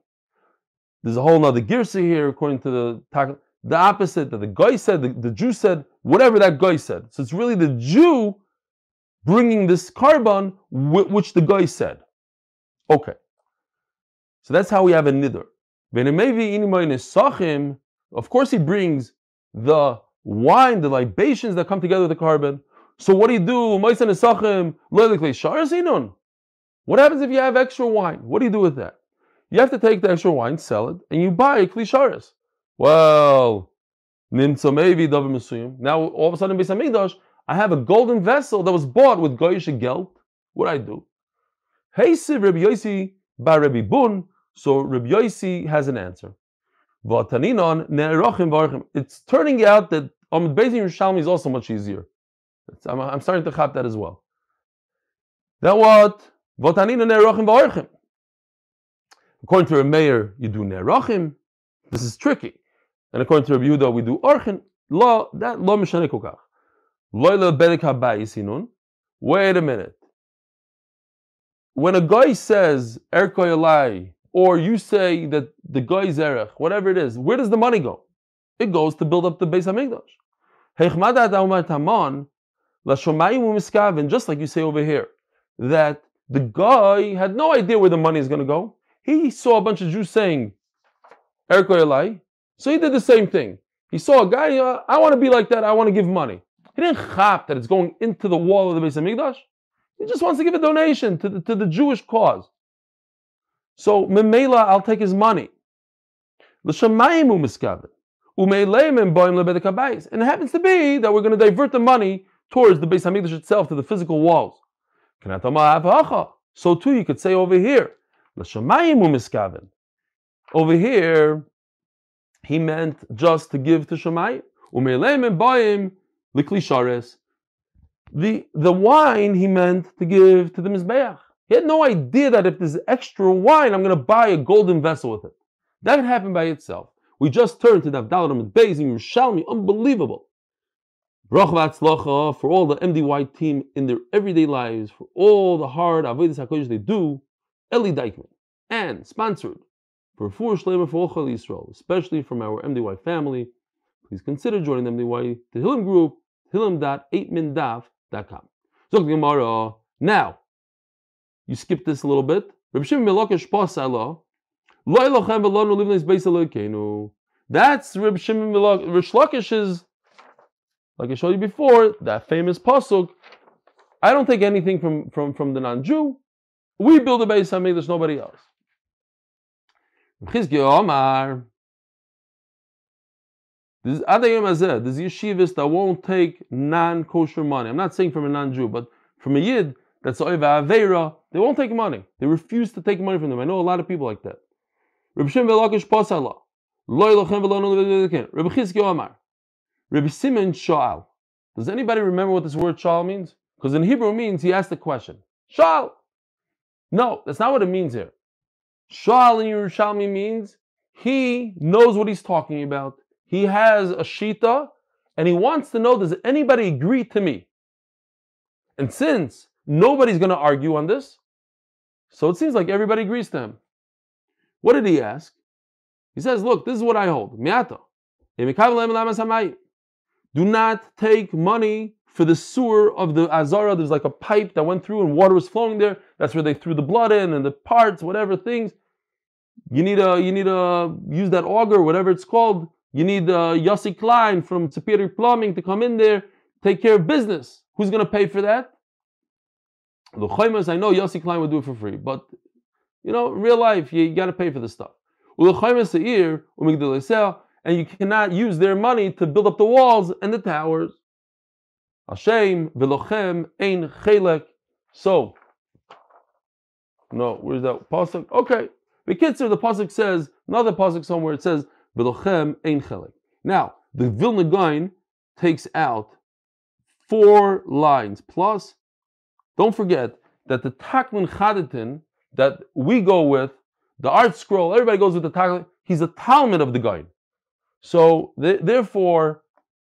There's a whole other girsa here, according to the the opposite that the guy said, the, the Jew said, whatever that guy said. So it's really the Jew bringing this korban, which the guy said. Okay. So that's how we have a nidr. Of course, he brings the wine, the libations that come together with the korban. So what do you do? What happens if you have extra wine? What do you do with that? You have to take the extra wine, sell it, and you buy klisharis. Well, now all of a sudden, Beis I have a golden vessel that was bought with goyish geld. What do I do? Hey, Rabbi Yosi, by Rabbi Bun, so Rabbi Yossi has an answer. It's turning out that Amid Beis Yerushalmi is also much easier. I'm, I'm, starting to chap that as well. Then what? According to a mayor, you do nerachim. This is tricky. And according to Rabbi Yehuda, we do orchin. Lo, that lo mishane kokach. Loila bedek habayis Wait a minute. When a guy says erkoy or you say that the guy zerech, whatever it is, where does the money go? It goes to build up the base Beis Hamikdash. And just like you say over here, that the guy had no idea where the money is going to go. He saw a bunch of Jews saying, Erko So he did the same thing. He saw a guy, uh, I want to be like that, I want to give money. He didn't chap that it's going into the wall of the Beis Hamikdash. He just wants to give a donation to the, to the Jewish cause. So Memela, I'll take his money. And it happens to be that we're going to divert the money towards the Beis Hamikdash itself, to the physical walls. So too, you could say over here, over here, he meant just to give to Shemayim. The, the wine he meant to give to the Mizbeach. He had no idea that if there's extra wine, I'm going to buy a golden vessel with it. That could happen by itself. We just turned to the Avdalim and and Yerushalmi. Unbelievable. Brach for all the MDY team in their everyday lives, for all the hard avodas hakodesh they do. Eli Dykman and sponsored for Fur Shlemer for all Chal Yisrael, especially from our MDY family. Please consider joining the MDY Tehillim group, tehillim.8mindaf.com. Zok Gemara. Now, you skip this a little bit. That's Rib Shimon Rishlakish's, like I showed you before, that famous pasuk. I don't take anything from, from, from the non-Jew. We build a base on me, there's nobody else. Omar. Adayim Azeh, there's yeshivas that won't take non-kosher money. I'm not saying from a non-Jew, but from a Yid that's Oiva Aveira, they won't take money. They refuse to take money from them. I know a lot of people like that. Shem Velakish Pasala. Loy Lochem Rabbi Chizki Omar. Rabbi Simon Sha'al. Does anybody remember what this word Sha'al means? Because in Hebrew means he asked the question. Sha'al. No, that's not what it means here. Sha'al in Yerushalmi means he knows what he's talking about. He has a shita, and he wants to know, does anybody agree to me? And since nobody's going to argue on this, so it seems like everybody agrees to him. What did he ask? He says, look, this is what I hold. Miata. Do not take money for the sewer of the Azara. There's like a pipe that went through and water was flowing there. That's where they threw the blood in and the parts, whatever things. You need a you need to use that auger, whatever it's called. You need Yossi Klein from Superior Plumbing to come in there, take care of business. Who's going to pay for that? The Chaimas, I know Yossi Klein would do it for free, but you know, real life, you, you got to pay for this stuff. And you cannot use their money to build up the walls and the towers. Hashem v'lochem ein chelek. So, no, where's that pasuk? Okay, the Kitzer, the pasuk says another pasuk somewhere. It says v'lochem ein chelek. Now the Vilna Gaon takes out four lines plus. Don't forget that the Takman Chaditin that we go with, the ArtScroll, everybody goes with the Takman. He's a Talmud of the Gaon. So th- therefore,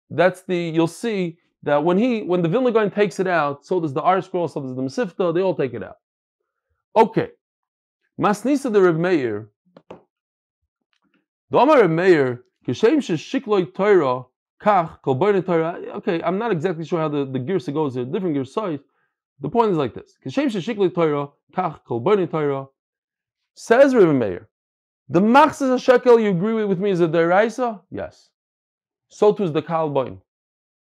that's the you'll see that when he when the Vilna Gaon takes it out, so does the ArtScroll, so does the Mesivta, they all take it out. Okay. Masnisa the Reb Meir. The Amar Reb Meir, Kishem Shikloi Torah, Kach, Kolboine Torah. Okay, I'm not exactly sure how the, the Girsa goes there, different Girsais. The point is like this. Kishem Shikloi Torah, Kach, Kolboine Torah. Says Reb Meir, the Machzas Shekel you agree with me is a Deraisa? Yes. So too is the Kalboin.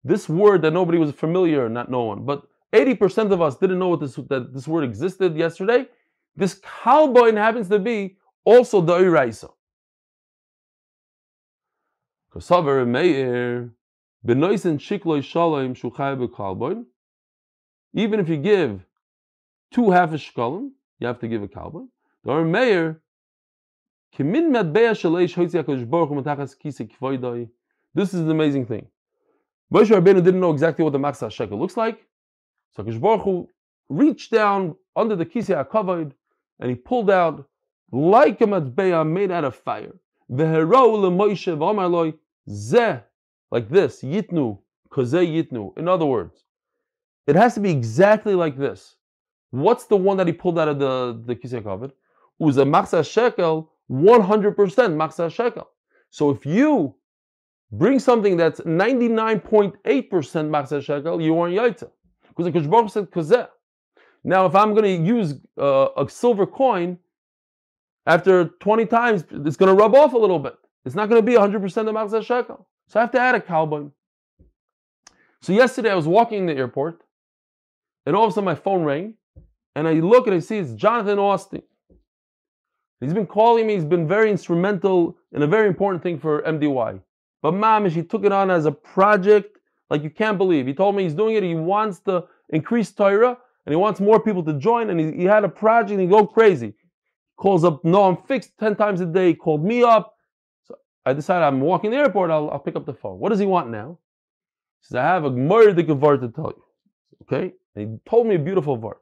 This word that nobody was familiar, not no one, but 80% of us didn't know this, that this word existed yesterday. This kalboin happens to be also the Iraisa. Kosavar Meir, Benoisen Shikloi Shalom Shuchai kalboin. Even if you give two half a shkalim, you have to give a kalboin. The Meir, This is the amazing thing. Moshe Rabbeinu didn't know exactly what the Maksah Shekel looks like. So HaKadosh Baruch Hu reached down under the Kisei HaKavod and he pulled out like a matbeya made out of fire. like this, yitnu, koze yitnu. In other words, it has to be exactly like this. What's the one that he pulled out of the, the kisei kavod? It was a machsa shekel, 100% machsa shekel. So if you bring something that's 99.8% machsa shekel, you are yaitza. Because the Baruch said kozeh. Now, if I'm going to use uh, a silver coin, after 20 times, it's going to rub off a little bit. It's not going to be 100% of Machzah Shekel. So I have to add a kalbon. So yesterday I was walking in the airport, and all of a sudden my phone rang, and I look and I see it's Jonathan Austin. He's been calling me, he's been very instrumental in a very important thing for MDY. But mamish, he took it on as a project like you can't believe. He told me he's doing it, he wants to increase Torah, and he wants more people to join, and he, he had a project, he go crazy. Calls up no, I'm Fixed 10 times a day, he called me up. So I decided I'm walking the airport, I'll, I'll pick up the phone. What does he want now? He says, I have a murder to tell you. Okay? And he told me a beautiful vart.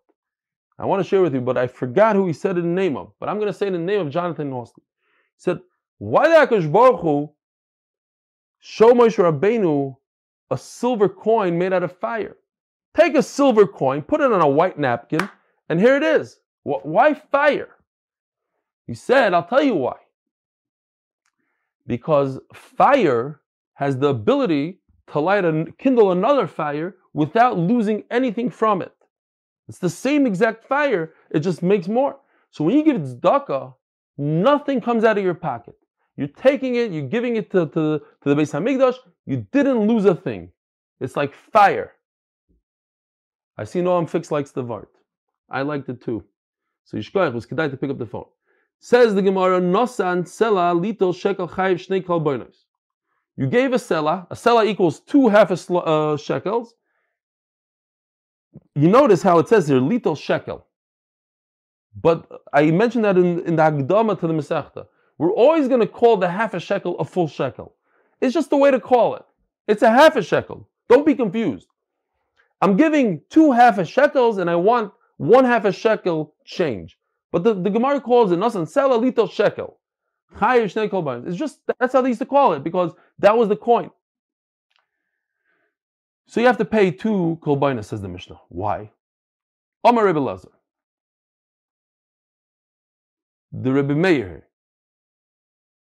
I want to share with you, but I forgot who he said it in the name of. But I'm going to say in the name of Jonathan Austin. He said, Why did Akash Baruch Hu show Moshe Rabbeinu a silver coin made out of fire? Take a silver coin, put it on a white napkin, and here it is. Why fire? He said, I'll tell you why. Because fire has the ability to light and kindle another fire without losing anything from it. It's the same exact fire, it just makes more. So when you give tzedakah, nothing comes out of your pocket. You're taking it, you're giving it to, to, to the Beis Hamikdash, you didn't lose a thing. It's like fire. I see Noam Fix likes the Vart. I liked it too. So Yishkoyach was kedai to pick up the phone. Says the Gemara, Nosan Sela Little Shekel Chayiv Shnei Kalboinos. You gave a sela. A sela equals two half a sl- uh, shekels. You notice how it says here, little shekel. But I mentioned that in, in the Hagdama to the Masechta. We're always going to call the half a shekel a full shekel. It's just the way to call it. It's a half a shekel. Don't be confused. I'm giving two half a shekels and I want one half a shekel change. But the, the Gemara calls it Nasan Sela Little Shekel. It's just that's how they used to call it because that was the coin. So you have to pay two kolbainas, says the Mishnah. Why? Omar Rebbe Lazar. The Rebbe Meir.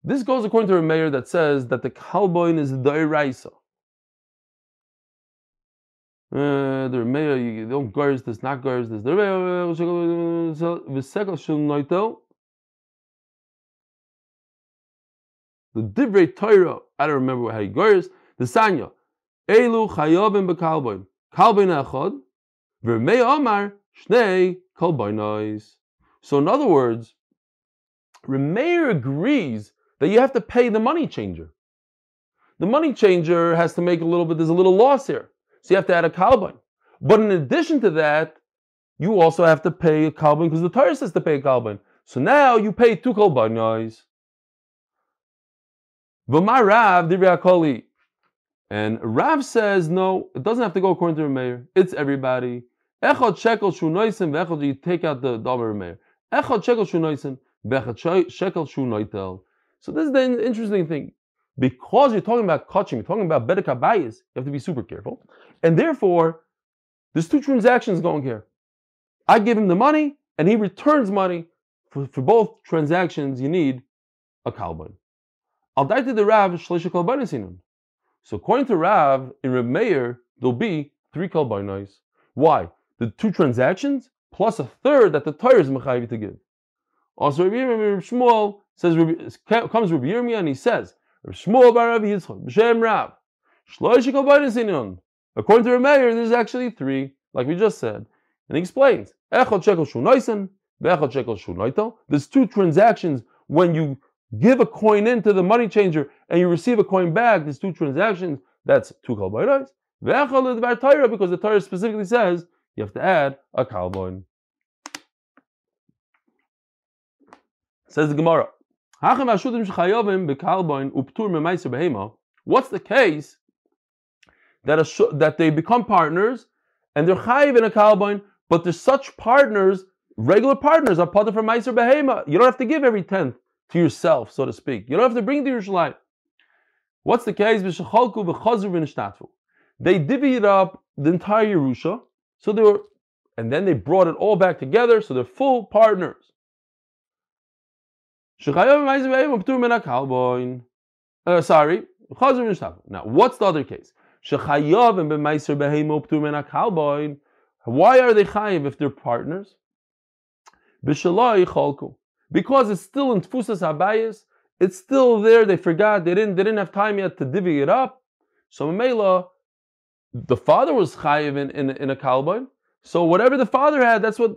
This goes according to Rebbe Meir that says that the kalboin is dairaisa. Uh, the Rebbe you don't gars this, not gars this. The Rebbe noitel. The divrei Torah. I don't remember how he gars. The sanya. Elu chayovim bekalboin. Kalboin echad. Vermei Omar shnei kalboinois. So in other words, Remeir agrees that you have to pay the money changer. The money changer has to make a little bit, there's a little loss here. So you have to add a kalboin. But in addition to that, you also have to pay a kalboin because the Torah says to pay a kalboin. So now you pay two kalboinos. V'mar Rav divrei and Rav says, no, it doesn't have to go according to the mayor. It's everybody. Echad shekel v'echad, you take out the double Rameir. Echad shekel v'echad shekel. So this is the interesting thing. Because you're talking about kachim, you're talking about bedek abayis, you have to be super careful. And therefore, there's two transactions going here. I give him the money, and he returns money. For, for both transactions, you need a kalban. Al daite the Rav shleisha so according to Rav, in Reb Meir, there'll be three kalbainos. Why? The two transactions plus a third that the Torah is mechayiv to give. Also, Rabbi Shmuel says comes Rabbi Yirmiyah and he says, Rabbi Shmuel bar Rabbi Yitzchak b'shem Rav inon. According to Reb Meir, there's actually three, like we just said, and he explains echad shekel shunoisen, ve'echad shekel shunoitel. There's two transactions when you give a coin into the money changer and you receive a coin back, these two transactions, that's two kalboinos. Because the Torah specifically says you have to add a kalboin. Says the Gemara. What's the case that a, that they become partners and they're chayiv in a kalboin, but they're such partners, regular partners are of a meiser behema. You don't have to give every tenth to yourself, so to speak. You don't have to bring the Yerushalayim. What's the case? They divvied up the entire Yerusha, so they were, and then they brought it all back together, so they're full partners. Uh, sorry, now what's the other case? Why are they chayiv if they're partners? Because it's still in Tfusas Abayis, it's still there. They forgot. They didn't. They didn't have time yet to divvy it up. So Mela, the father was chayiv in, in, in a kalbain. So whatever the father had, that's what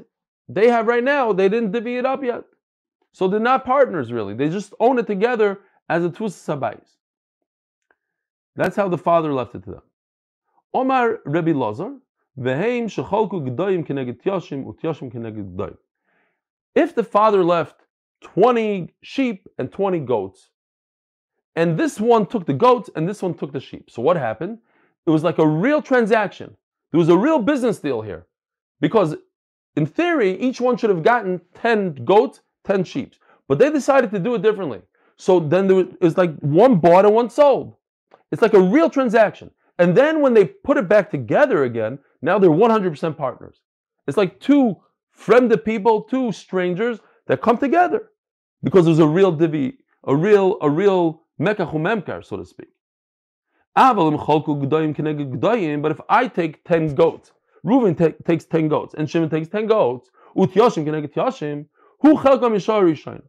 they have right now. They didn't divvy it up yet. So they're not partners really. They just own it together as a Tfusas Abayis. That's how the father left it to them. Omar Rebbe Lazar, Veheim shecholku g'doyim. If the father left 20 sheep and 20 goats. And this one took the goats and this one took the sheep. So what happened? It was like a real transaction. There was a real business deal here. Because in theory, each one should have gotten 10 goats, 10 sheep. But they decided to do it differently. So then there was, it was like one bought and one sold. It's like a real transaction. And then when they put it back together again, now they're 100% partners. It's like two friended people, two strangers that come together because there's a real divi, a real, a real mekach so to speak. But if I take 10 goats, Reuven take, takes 10 goats, and Shimon takes 10 goats, ut keneged Yoshim, who chelkam yishar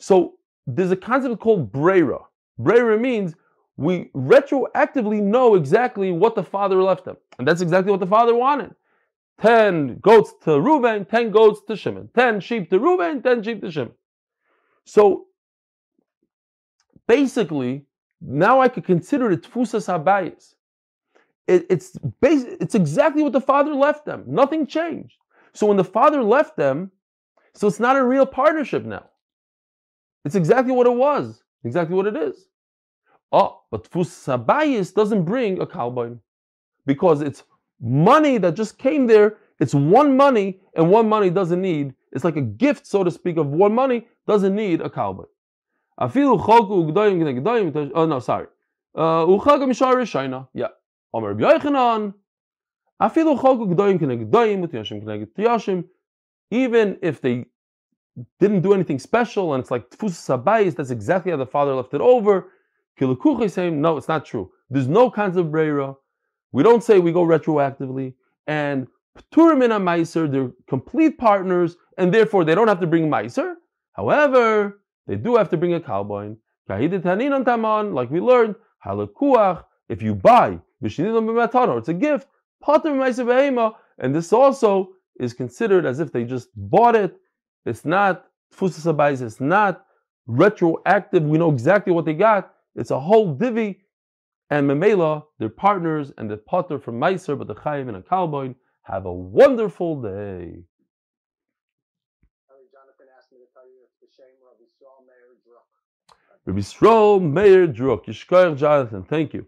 So there's a concept called brera. Brera means we retroactively know exactly what the father left them. And that's exactly what the father wanted. 10 goats to Reuven, 10 goats to Shimon. 10 sheep to Reuven, 10 sheep to Shimon. So basically, now I could consider it tfusas habayis. It, it's bas- it's exactly what the father left them. Nothing changed. So when the father left them, so it's not a real partnership now. It's exactly what it was, exactly what it is. Oh, but tfusas habayis doesn't bring a kalbain because it's money that just came there. It's one money, and one money doesn't need. It's like a gift, so to speak, of one money doesn't need a gdoyim. Oh no, sorry. Uh. Yeah. Even if they didn't do anything special and it's like tfusas habayis, that's exactly how the father left it over. No, it's not true. There's no kinds of breira. We don't say we go retroactively. And Pturim and Meiser, they're complete partners, and therefore they don't have to bring Meiser. However, they do have to bring a kalboin. Like we learned, halakuach, if you buy, it's a gift, and this also is considered as if they just bought it. It's not it's not retroactive. We know exactly what they got. It's a whole divi, and memela, they're partners, and the potter from Meiser, but the chayim and a kalboin. Have a wonderful day. Jonathan asked me to tell you it's the shame Rabbi Yisrael Meir Druk. Rabbi Stroll, Meir Druk, Yishkoyer Jonathan, thank you.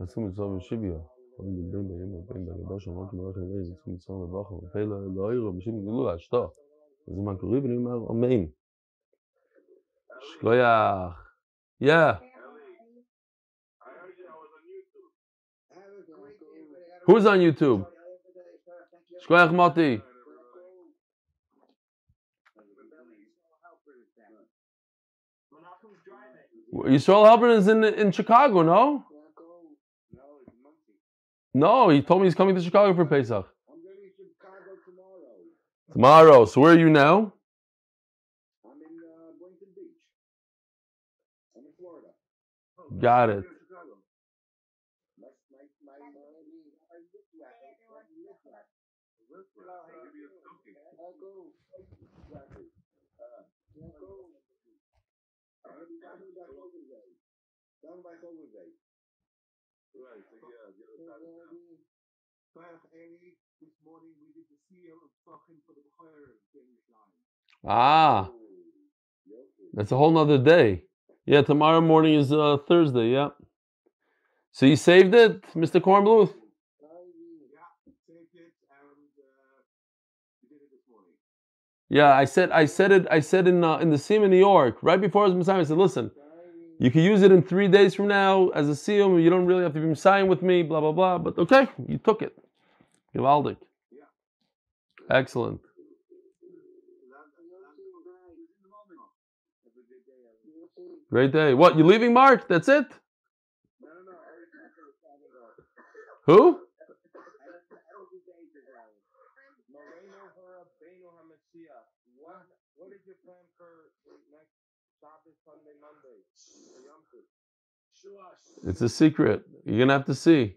יצאו מצרים ושיביו, בין בהם ובין בלבו של מות מלך אלי, יצאו מצווה ובוכו, ופלא לא עירו, ושיביו גילו אשתו. וזה מה קורה, ונאמר, אומן. שלויח, יא. Who's on YouTube? Shkoyach Moti. Yisrael Halpern is in in Chicago, no? No, he told me he's coming to Chicago for Pesach. I'm going to Chicago tomorrow. Tomorrow. So where are you now? I'm in uh, Boynton Beach. I'm in Florida. Got it. My, my, my, uh, I live there. I live there. I'll go. Exactly. Uh, I'll go. I'll be down by Holiday. Down by Holiday. Right, so yeah, get us out of town. Baruch Eli, this morning we did the seal of Sachin for the Bechor finish line. Ah, that's a whole nother day. Yeah, tomorrow morning is uh, Thursday. Yeah. So you saved it, Mr. Kornbluth? Yeah, saved it and uh, did it this morning. Yeah, I said I said it. I said in uh, in the SEMA in New York right before I was Messiah. I said, listen, you can use it in three days from now as a seal. You don't really have to be Messiah with me. Blah blah blah. But okay, you took it. Givaldik. Excellent. Great day. What? You leaving, Mark? That's it? Who? Moreno Hora Beno HaMashiach. What, what is your plan for next Shabbos, Sunday, Monday? For Yom Tov? It's a secret. You're gonna have to see.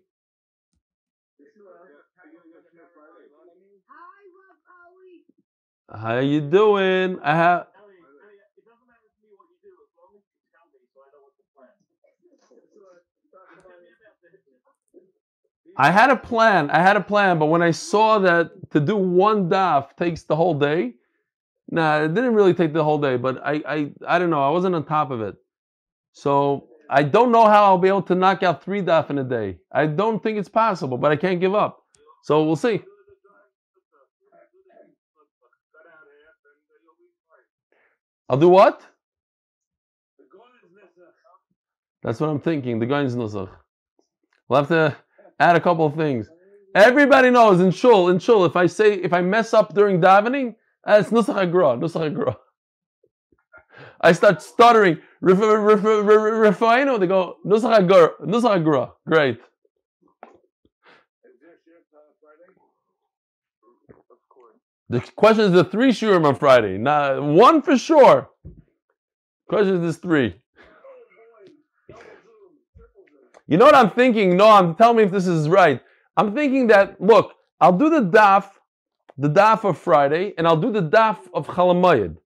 How you doing? I have. To to. I had a plan. I had a plan, but when I saw that to do one daf takes the whole day, nah, it didn't really take the whole day. But I, I, I don't know. I wasn't on top of it, so I don't know how I'll be able to knock out three daf in a day. I don't think it's possible, but I can't give up. So we'll see. I'll do what? That's what I'm thinking. The Gain's Nusach. We'll have to add a couple of things. Everybody knows in shul, in shul, if I say if I mess up during davening, Ah, it's Nusach Agra, Nusach Agra. I start stuttering. Rif- They go Nusach Agur, Nusach Agra. Great. The question is the three shurim on Friday. Not one for sure. Question is three. You know what I'm thinking? No, I'm tell me if this is right. I'm thinking that look, I'll do the daf, the daf of Friday, and I'll do the daf of Chalamayid.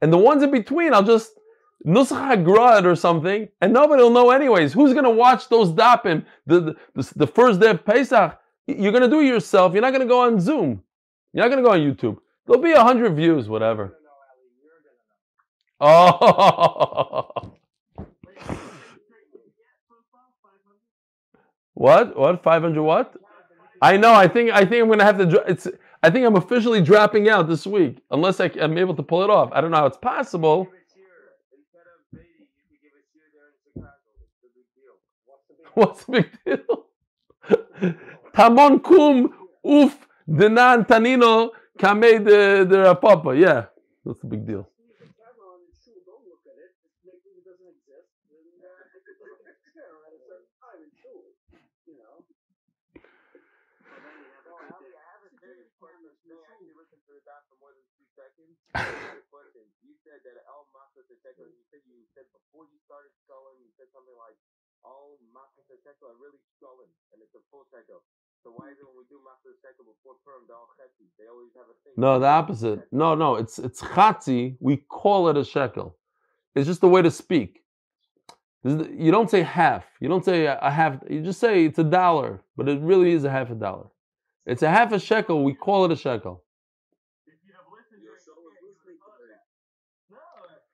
And the ones in between, I'll just Nusach Hagrad or something, and nobody will know anyways. Who's gonna watch those dapim? The, the, the, first day of Pesach, you're gonna do it yourself. You're not gonna go on Zoom. You're not gonna go on YouTube. There'll be a hundred views, whatever. Oh. <laughs> What? What? Five hundred? What? I know. I think. I think I'm gonna have to. It's. I think I'm officially dropping out this week, unless I, am able to pull it off. I don't know how it's possible. What's the big deal? <laughs> Tamon kum uf denan tanino kamei de de papa. Yeah, that's the big deal. Leave the camera on and shul, don't look at it. Just make it doesn't exist. And uh, share at a certain time in shul. You know. I have a serious question. May I actually listen to the dot for more than three seconds? Serious question. You said that El Masa Teteco, you said you said before you started sculling, you said something like all Masa Teteco are really sculling, and it's a full teco. So why is it when we do Masa Teteco before Purim, they're all chetzi? They always have a thing. No, the opposite. No, no, it's it's chatzi. We call it a shekel. It's just a way to speak. This is the- You don't say half. You don't say a half. You just say it's a dollar, but it really is a half a dollar. It's a half a shekel. We call it a shekel. Your soul is listening to that.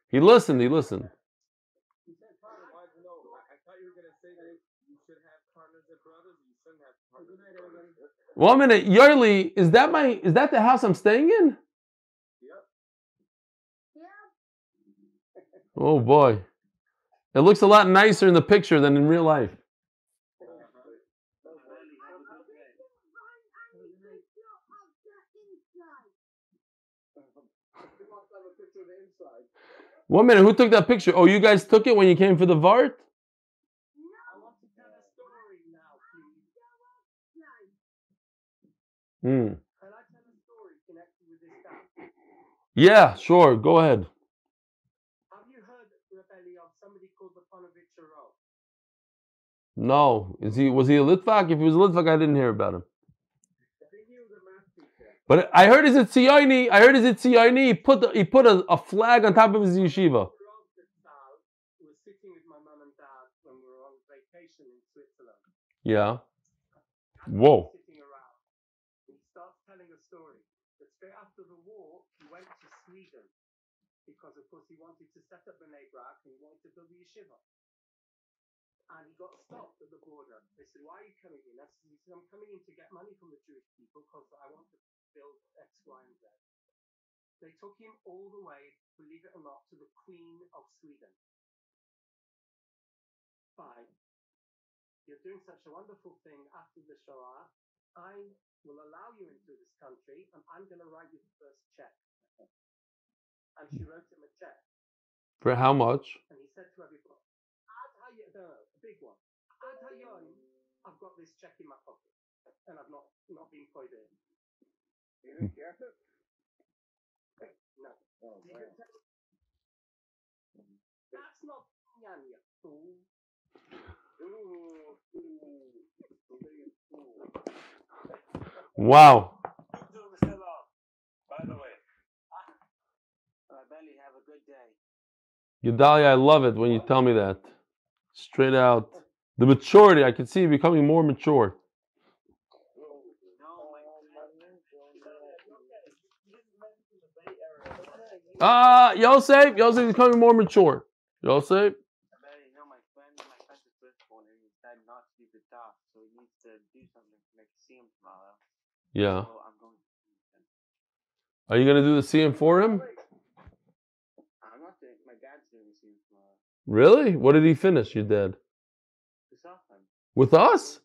He listened. He listened. You said partner. Why no? I, I thought you were gonna say that you should have partners and brothers. You shouldn't have partners and brothers. One minute, Yerli, is that my? Is that the house I'm staying in? Yep. Yeah. Oh boy, it looks a lot nicer in the picture than in real life. He wants to have a picture of the inside. One minute, who took that picture? Oh, you guys took it when you came for the Vart? I want to tell a story now, please. Hmm. Can I tell a story connected with this Hmm. dance? Yeah, sure. Go ahead. Have you heard, Rebelli, of somebody called the Panovich No, is he? Was he a Litvak? If he was a Litvak, I didn't hear about him. I think he was a math teacher. But I heard he's a Tzioni. I heard he's a Tzioni. He put the, he put a, a flag on top of his yeshiva. Yeah. Betzal was sitting with my mum and dad when we were on vacation in Switzerland. Yeah. And Whoa. Sitting around. He starts telling a story that straight after the war, he went to Sweden because, he wanted to set up B'nai Brak and he wanted to build a yeshiva. And he got stopped at the border. They said, Why are you coming in? I said, he said, I'm coming in to get money from the Jewish people because I want to build X, Y, and Z. They took him all the way, believe it or not, to the Queen of Sweden. Fine. You're doing such a wonderful thing after the Shoah. I will allow you into this country and I'm going to write you the first check. And she wrote him a check. For how much? And he said to everybody, Ad Hayom, no, a big one. Ad Hayom, I've got this check in my pocket. And I've not, not been paid in. You hmm. didn't get it? No. Oh, You man. can tell- That's not Yan, you fool. Ooh, ooh, the biggest fool. Wow. By the way. Uh, Belly, have a good day. Gedalia, I love it when you tell me that. Straight out. The maturity, I can see you becoming more mature. Ah, Yosef, Yosef is becoming more mature. Yosef, you yeah. So I'm going to. Are you do the CM for him? I'm not doing my dad's doing the see him tomorrow. Really? What did he finish? Your dad? With us?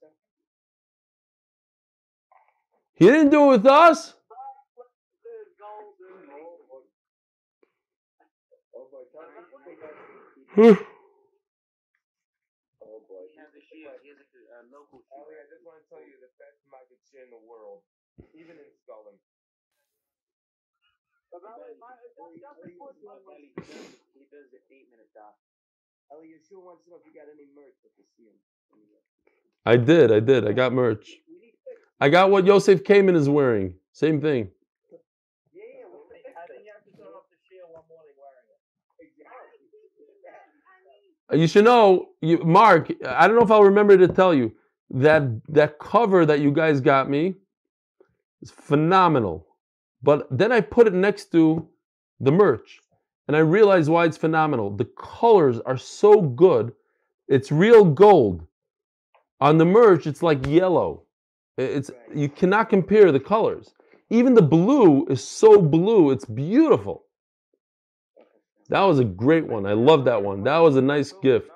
He didn't do it with us. Oh. Oh boy. He has <sighs> a shield. He has a local shield. Ellie, I just want to tell you the best in the world, even in Scotland. He does, the eight minute. Ellie, Yeshua wants to know if you got any merch with the seal. I did, I did. I got merch. I got what Yosef Kamen is wearing. Same thing. Yeah, what's the I think you have to turn off the shield one morning wearing it. You should know, you, Mark. I don't know if I'll remember to tell you that that cover that you guys got me is phenomenal. But then I put it next to the merch, and I realize why it's phenomenal. The colors are so good. It's real gold. On the merch, it's like yellow. It's you cannot compare the colors. Even the blue is so blue. It's beautiful. That was a great one. I love that one. That was a nice oh, gift.